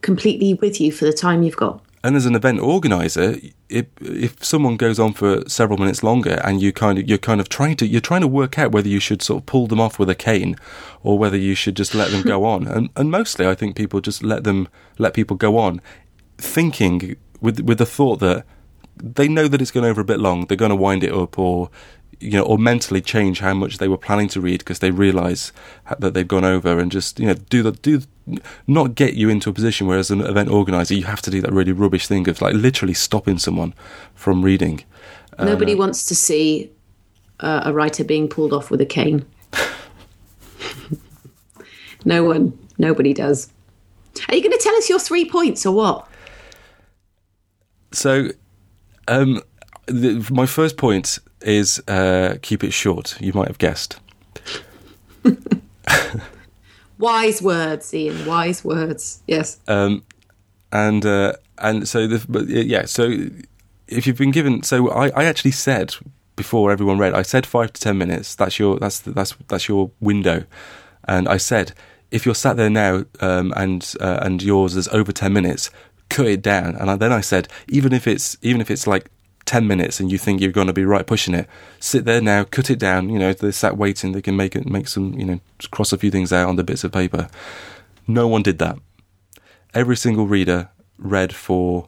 completely with you for the time you've got. And as an event organizer, if, if someone goes on for several minutes longer and you kind of you're kind of trying to you're trying to work out whether you should sort of pull them off with a cane or whether you should just let them go on. And and mostly I think people just let them let people go on, thinking with with the thought that they know that it's going over a bit long. They're going to wind it up or you know, or mentally change how much they were planning to read because they realise that they've gone over, and just you know, do the do not get you into a position where, as an event organizer, you have to do that really rubbish thing of like literally stopping someone from reading. Nobody uh, wants to see uh, a writer being pulled off with a cane. no one, nobody does. Are you going to tell us your three points or what? So Um, the, my first point is uh, keep it short. You might have guessed. Wise words, Iain. Wise words. Yes. Um, and uh, and so the but yeah. So if you've been given, so I, I actually said before everyone read, I said five to ten minutes. That's your that's that's that's your window. And I said if you're sat there now um, and uh, and yours is over ten minutes, cut it down. And I, then I said even if it's even if it's like 10 minutes and you think you're going to be right pushing it, sit there now, cut it down. You know, they're sat waiting, they can make it, make some, you know, cross a few things out on the bits of paper. No one did that. Every single reader read for,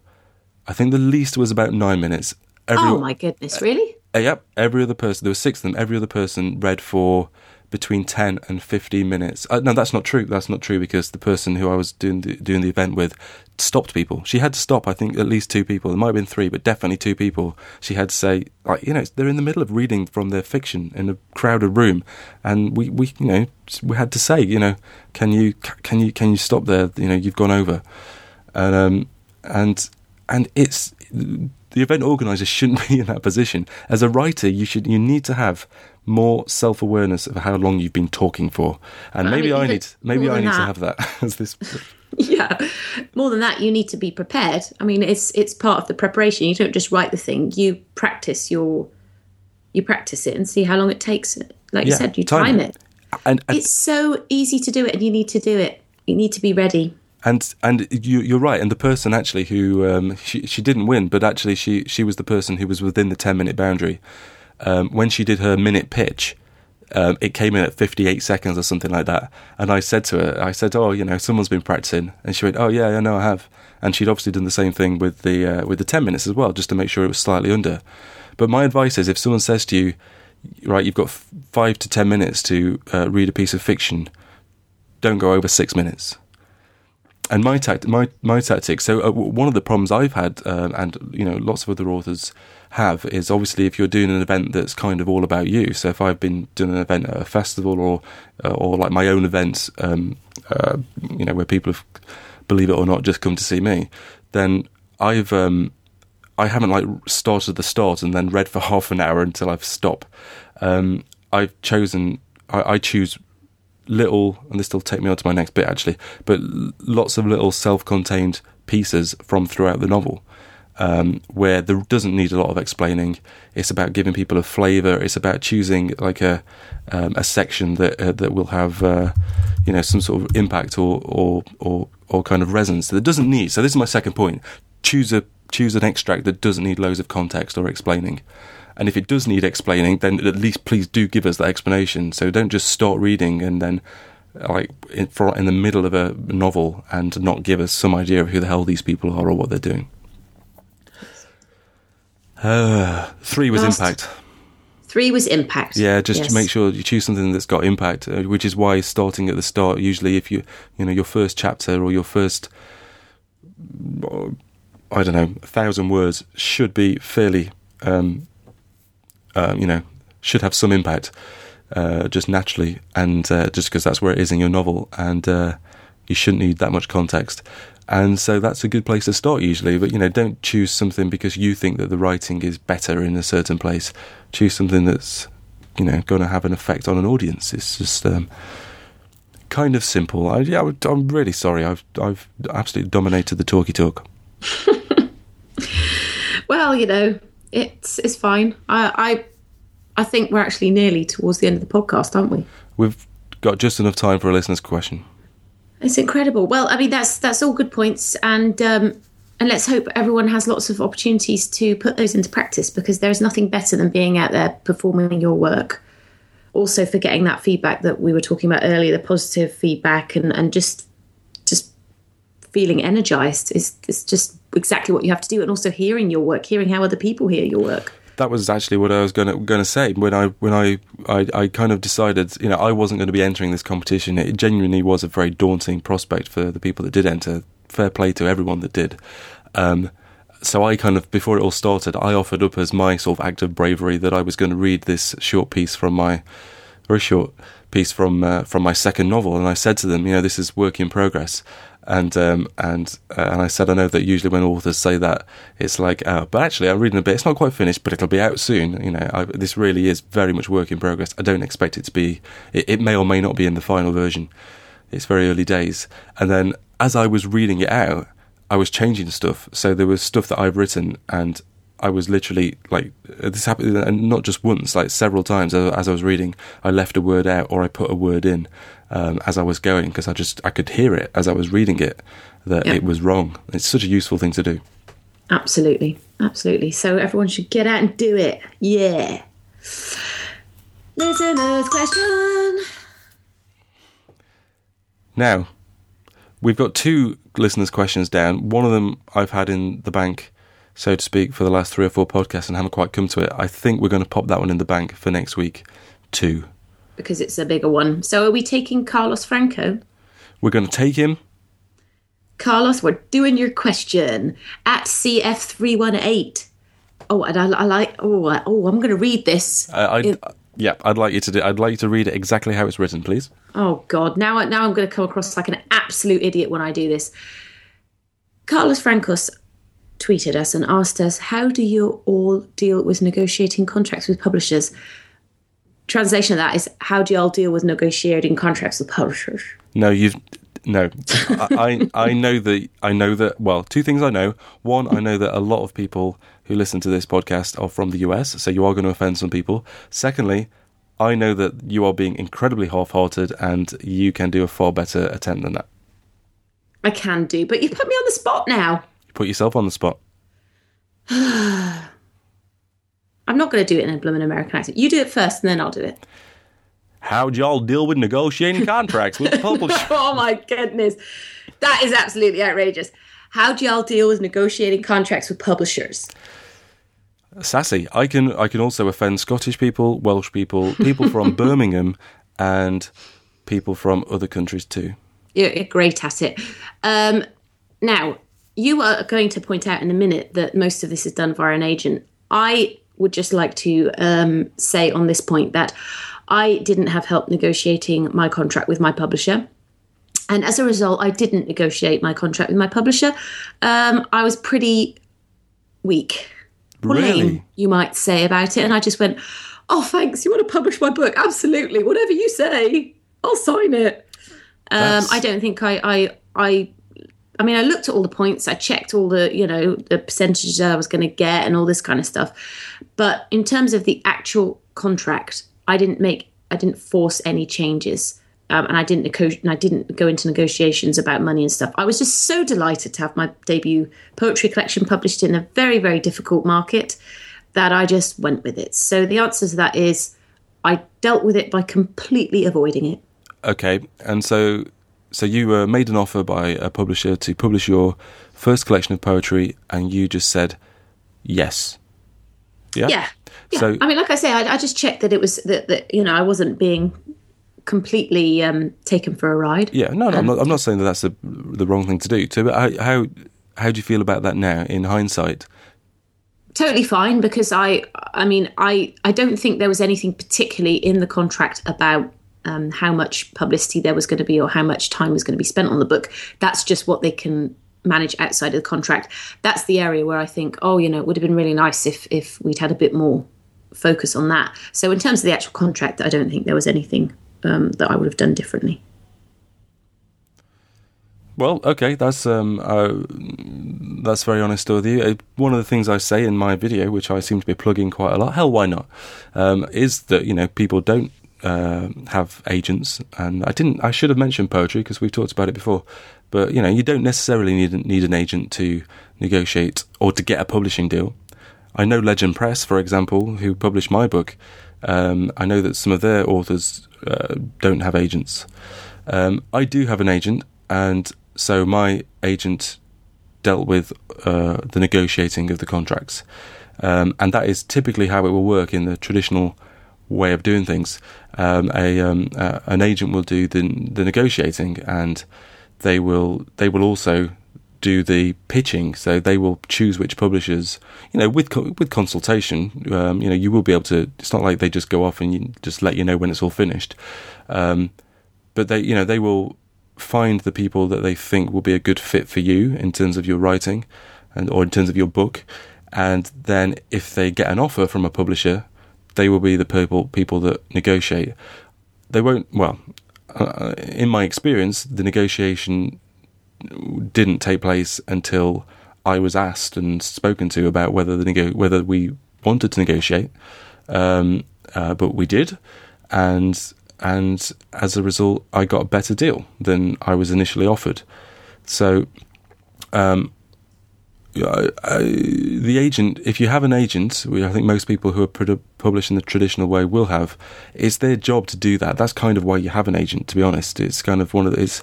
I think the least was about nine minutes. Every, oh my goodness, really? uh, yep, every other person, there were six of them, every other person read for between 10 and 15 minutes. Uh, no, that's not true. That's not true because the person who I was doing the, doing the event with stopped people. She had to stop, I think, at least two people. There might have been three, but definitely two people. She had to say, like, you know, they're in the middle of reading from their fiction in a crowded room. And we, we you know, we had to say, you know, can you, can you, can you stop there? You know, you've gone over. And, um, and, and it's, the event organizer shouldn't be in that position. As a writer, you should, you need to have more self awareness of how long you've been talking for, and maybe I, mean, I need maybe I need that, to have that as this. yeah, more than that, you need to be prepared. I mean, it's it's part of the preparation. You don't just write the thing; you practice your you practice it and see how long it takes. Like yeah, you said, you time, time it. And, and it's so easy to do it, and you need to do it. You need to be ready and and you, are right. And the person actually who um, she she didn't win, but actually she she was the person who was within the ten minute boundary um, when she did her minute pitch, um, it came in at 58 seconds or something like that. And I said to her, I said, "Oh, you know, someone's been practicing," and she went, "Oh yeah, I know, I have." And she'd obviously done the same thing with the uh, with the 10 minutes as well, just to make sure it was slightly under. But my advice is, if someone says to you, "Right, you've got f- five to 10 minutes to uh, read a piece of fiction," don't go over six minutes and my tact, my my tactic. So uh, one of the problems I've had, uh, and you know, lots of other authors have, is obviously if you're doing an event that's kind of all about you. So if I've been doing an event at a festival or uh, or like my own events, um, uh, you know, where people have, believe it or not, just come to see me, then I've um, I haven't like started the start and then read for half an hour until I've stopped. Um, I've chosen. I, I choose little, and this will take me on to my next bit actually, but lots of little self-contained pieces from throughout the novel. Um, where there doesn't need a lot of explaining. It's about giving people a flavour. It's about choosing like a um, a section that uh, that will have uh, you know some sort of impact or or or, or kind of resonance that doesn't need. So this is my second point. Choose a choose an extract that doesn't need loads of context or explaining. And if it does need explaining, then at least please do give us that explanation. So don't just start reading and then, like, in, for, in the middle of a novel and not give us some idea of who the hell these people are or what they're doing. Uh, three was Last, impact. Three was impact. Yeah, just yes. to make sure you choose something that's got impact, uh, which is why starting at the start, usually if you, you know, your first chapter or your first, I don't know, a thousand words should be fairly um, uh, you know, should have some impact uh, just naturally, and uh, just because that's where it is in your novel, and uh, you shouldn't need that much context. And so that's a good place to start usually. But you know, don't choose something because you think that the writing is better in a certain place. Choose something that's you know going to have an effect on an audience. It's just um, kind of simple. I, yeah, I'm really sorry. I've I've absolutely dominated the talky talk. well, you know, it's it's fine. I, I I think we're actually nearly towards the end of the podcast, aren't we? We've got just enough time for a listener's question. It's incredible. Well, I mean that's that's all good points, and um, and let's hope everyone has lots of opportunities to put those into practice because there is nothing better than being out there performing your work. Also, for getting that feedback that we were talking about earlier, the positive feedback, and and just just feeling energized is is just exactly what you have to do, and also hearing your work, hearing how other people hear your work. That was actually what I was going to going to say when I when I, I, I kind of decided you know I wasn't going to be entering this competition. It genuinely was a very daunting prospect for the people that did enter. Fair play to everyone that did. Um, so I kind of before it all started, I offered up as my sort of act of bravery that I was going to read this short piece from my very short piece from uh, from my second novel, and I said to them, you know, this is work in progress, And um, and uh, and I said I know that usually when authors say that it's like uh, but actually I'm reading a bit it's not quite finished but it'll be out soon you know I, this really is very much work in progress. I don't expect it to be it, it may or may not be in the final version. It's very early days. And then as I was reading it out I was changing stuff. So there was stuff that I've written and I was literally like this happened, and not just once, like several times as I was reading. I left a word out or I put a word in um, as I was going because I just I could hear it as I was reading it that it was wrong. It's such a useful thing to do. Absolutely, absolutely. So everyone should get out and do it. Yeah. Listener's question. Now, we've got two listeners' questions down. One of them I've had in the bank so to speak, for the last three or four podcasts and haven't quite come to it. I think we're going to pop that one in the bank for next week, too. Because it's a bigger one. So are we taking Carlos Franco? We're going to take him. Carlos, we're doing your question at CF318. Oh, and I, I like. Oh, oh, I'm going to read this. Uh, I, yeah, I'd like you to do. I'd like you to read it exactly how it's written, please. Oh God! Now, now I'm going to come across like an absolute idiot when I do this. Carlos Francos tweeted us and asked us, How do you all deal with negotiating contracts with publishers? Translation of that is, How do you all deal with negotiating contracts with publishers? No, you've. No, I, I I know that I know that well. Two things I know. One, I know that a lot of people who listen to this podcast are from the US, so you are going to offend some people. Secondly, I know that you are being incredibly half-hearted, and you can do a far better attempt than that. I can do, but you've put me on the spot now You put yourself on the spot. I'm not going to do it in a blooming American accent. You do it first, and then I'll do it. How'd y'all deal with negotiating contracts with the publisher? oh my goodness, that is absolutely outrageous. How'd y'all deal with negotiating contracts with publishers? Sassy. I can I can also offend Scottish people, Welsh people, people from Birmingham, and people from other countries too. You're great at it. Um, now, you are going to point out in a minute that most of this is done via an agent. I would just like to um, say on this point that I didn't have help negotiating my contract with my publisher. And as a result, I didn't negotiate my contract with my publisher. Um, I was pretty weak, really? you might say, about it. And I just went, Oh, thanks. You want to publish my book? Absolutely. Whatever you say, I'll sign it. Um, I don't think I, I, I I mean, I looked at all the points, I checked all the, you know, the percentages I was going to get and all this kind of stuff. But in terms of the actual contract, I didn't make, I didn't force any changes. Um, and I didn't negotiate, I didn't go into negotiations about money and stuff. I was just so delighted to have my debut poetry collection published in a very, very difficult market that I just went with it. So the answer to that is I dealt with it by completely avoiding it. Okay. And so so you were made an offer by a publisher to publish your first collection of poetry, and you just said yes. Yeah. Yeah. yeah. So I mean, like I say, I, I, just checked that it was that, that you know I wasn't being completely um, taken for a ride. Yeah. No, no, I'm not. I'm not saying that that's the the wrong thing to do. So, how how how do you feel about that now in hindsight? totally fine because i i mean i i don't think there was anything particularly in the contract about um, how much publicity there was going to be or how much time was going to be spent on the book. That's just what they can manage outside of the contract. That's the area where I think, oh, you know, it would have been really nice if if we'd had a bit more focus on that. So in terms of the actual contract, I don't think there was anything um, that I would have done differently. Well, okay, that's um, uh, that's very honest with you. Uh, one of the things I say in my video, which I seem to be plugging quite a lot, hell, why not, um, is that you know people don't uh, have agents, and I didn't. I should have mentioned poetry because we've talked about it before. But you know, you don't necessarily need need an agent to negotiate or to get a publishing deal. I know Legend Press, for example, who published my book. Um, I know that some of their authors uh, don't have agents. Um, I do have an agent, and so my agent dealt with uh, the negotiating of the contracts, um, and that is typically how it will work in the traditional way of doing things. Um, a um, uh, an agent will do the the negotiating, and they will they will also do the pitching. So they will choose which publishers, you know, with with consultation. Um, you know, you will be able to. It's not like they just go off and just let you know when it's all finished. Um, but they, you know, they will find the people that they think will be a good fit for you in terms of your writing and or in terms of your book and then if they get an offer from a publisher they will be the people people that negotiate. They won't well uh, in my experience the negotiation didn't take place until I was asked and spoken to about whether the nego- whether we wanted to negotiate. Um, uh, but we did. And and as a result, I got a better deal than I was initially offered. So, um, I, I, the agent, if you have an agent, I think most people who are produ- published in the traditional way will have, it's their job to do that. That's kind of why you have an agent, to be honest. It's kind of one of the, it's,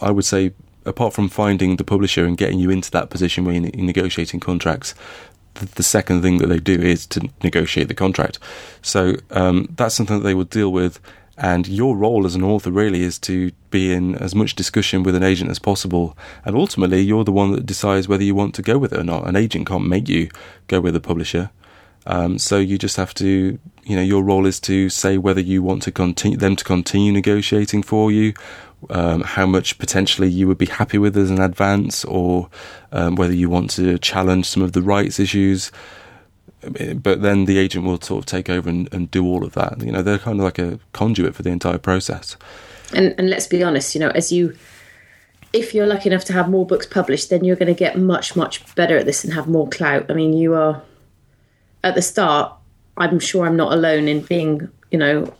I would say, apart from finding the publisher and getting you into that position where you're negotiating contracts, the, the second thing that they do is to negotiate the contract. So um, that's something that they will deal with. And your role as an author really is to be in as much discussion with an agent as possible. And ultimately, you're the one that decides whether you want to go with it or not. An agent can't make you go with a publisher. Um, so you just have to, you know, your role is to say whether you want to continue them to continue negotiating for you, um, how much potentially you would be happy with as an advance, or um, whether you want to challenge some of the rights issues. But then the agent will sort of take over and, and do all of that. You know, they're kind of like a conduit for the entire process. And, and let's be honest, you know, as you, if you're lucky enough to have more books published, then you're going to get much, much better at this and have more clout. I mean, you are, at the start, I'm sure I'm not alone in being, you know,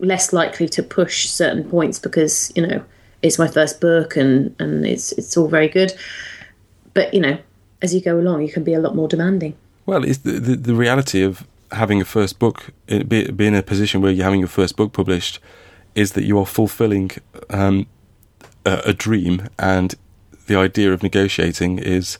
less likely to push certain points because you know it's my first book and and it's it's all very good. But you know, as you go along, you can be a lot more demanding. Well, it's the the, the reality of having a first book, be, be in a position where you're having your first book published, is that you are fulfilling um, a, a dream, and the idea of negotiating is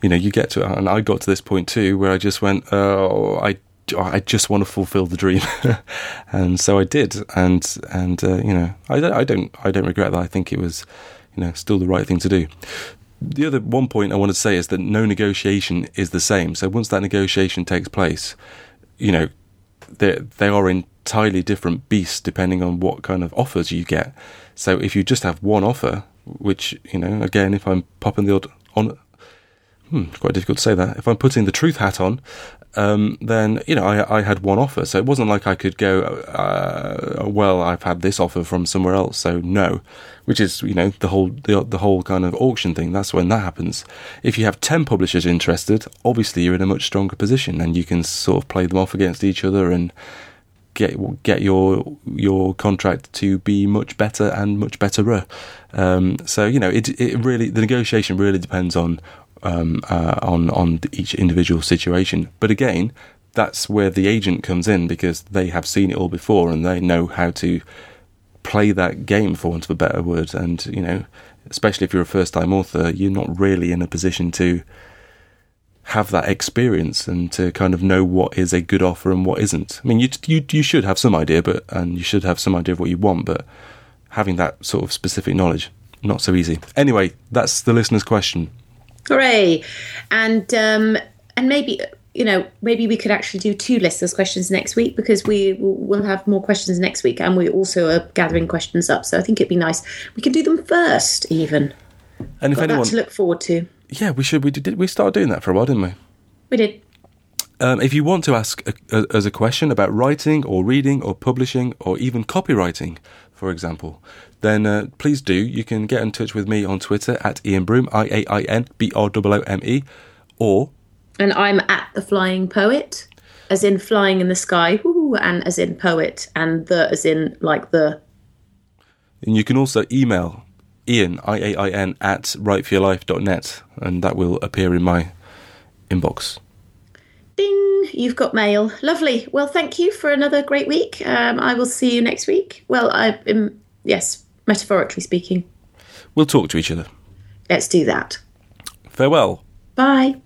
you know, you get to, and I got to this point too, where I just went, oh, I I just want to fulfill the dream, and so I did, and and uh, you know I don't I don't I don't regret that. I think it was you know still the right thing to do. The other one point I want to say is that no negotiation is the same. So once that negotiation takes place, you know they they are entirely different beasts depending on what kind of offers you get. So if you just have one offer, which you know again, if I'm popping the odd on hmm, quite difficult to say that. If I'm putting the truth hat on, um, then you know I, I, had one offer, so it wasn't like I could go. Uh, well, I've had this offer from somewhere else, so no. Which is you know the whole the, the whole kind of auction thing. That's when that happens. If you have ten publishers interested, obviously you're in a much stronger position, and you can sort of play them off against each other and get get your your contract to be much better and much betterer. Um, so you know it it really the negotiation really depends on um, uh, on on each individual situation. But again, that's where the agent comes in because they have seen it all before and they know how to play that game, for want of a better word. And you know, especially if you're a first-time author, you're not really in a position to have that experience and to kind of know what is a good offer and what isn't. I mean, you you you should have some idea, but and you should have some idea of what you want, but having that sort of specific knowledge not so easy. Anyway, that's the listener's question. Hooray! And um, and maybe you know maybe we could actually do two listeners' questions next week because we will have more questions next week, and we also are gathering questions up. So I think it'd be nice we can do them first, even. And if Got anyone to look forward to, yeah, we should. We did. We started doing that for a while, didn't we? we did. Um, if you want to ask a, a, as a question about writing or reading or publishing or even copywriting, for example, then uh, please do. You can get in touch with me on Twitter at Iain Broome, I A I N B R O O M E, or. And I'm at the Flying Poet, as in flying in the sky, and as in poet, and the as in like the. And you can also email Iain, I A I N, at writeforyourlife.net, and that will appear in my inbox. Ding! You've got mail. Lovely. Well, thank you for another great week. Um, I will see you next week. Well, I am, yes, metaphorically speaking. We'll talk to each other. Let's do that. Farewell. Bye.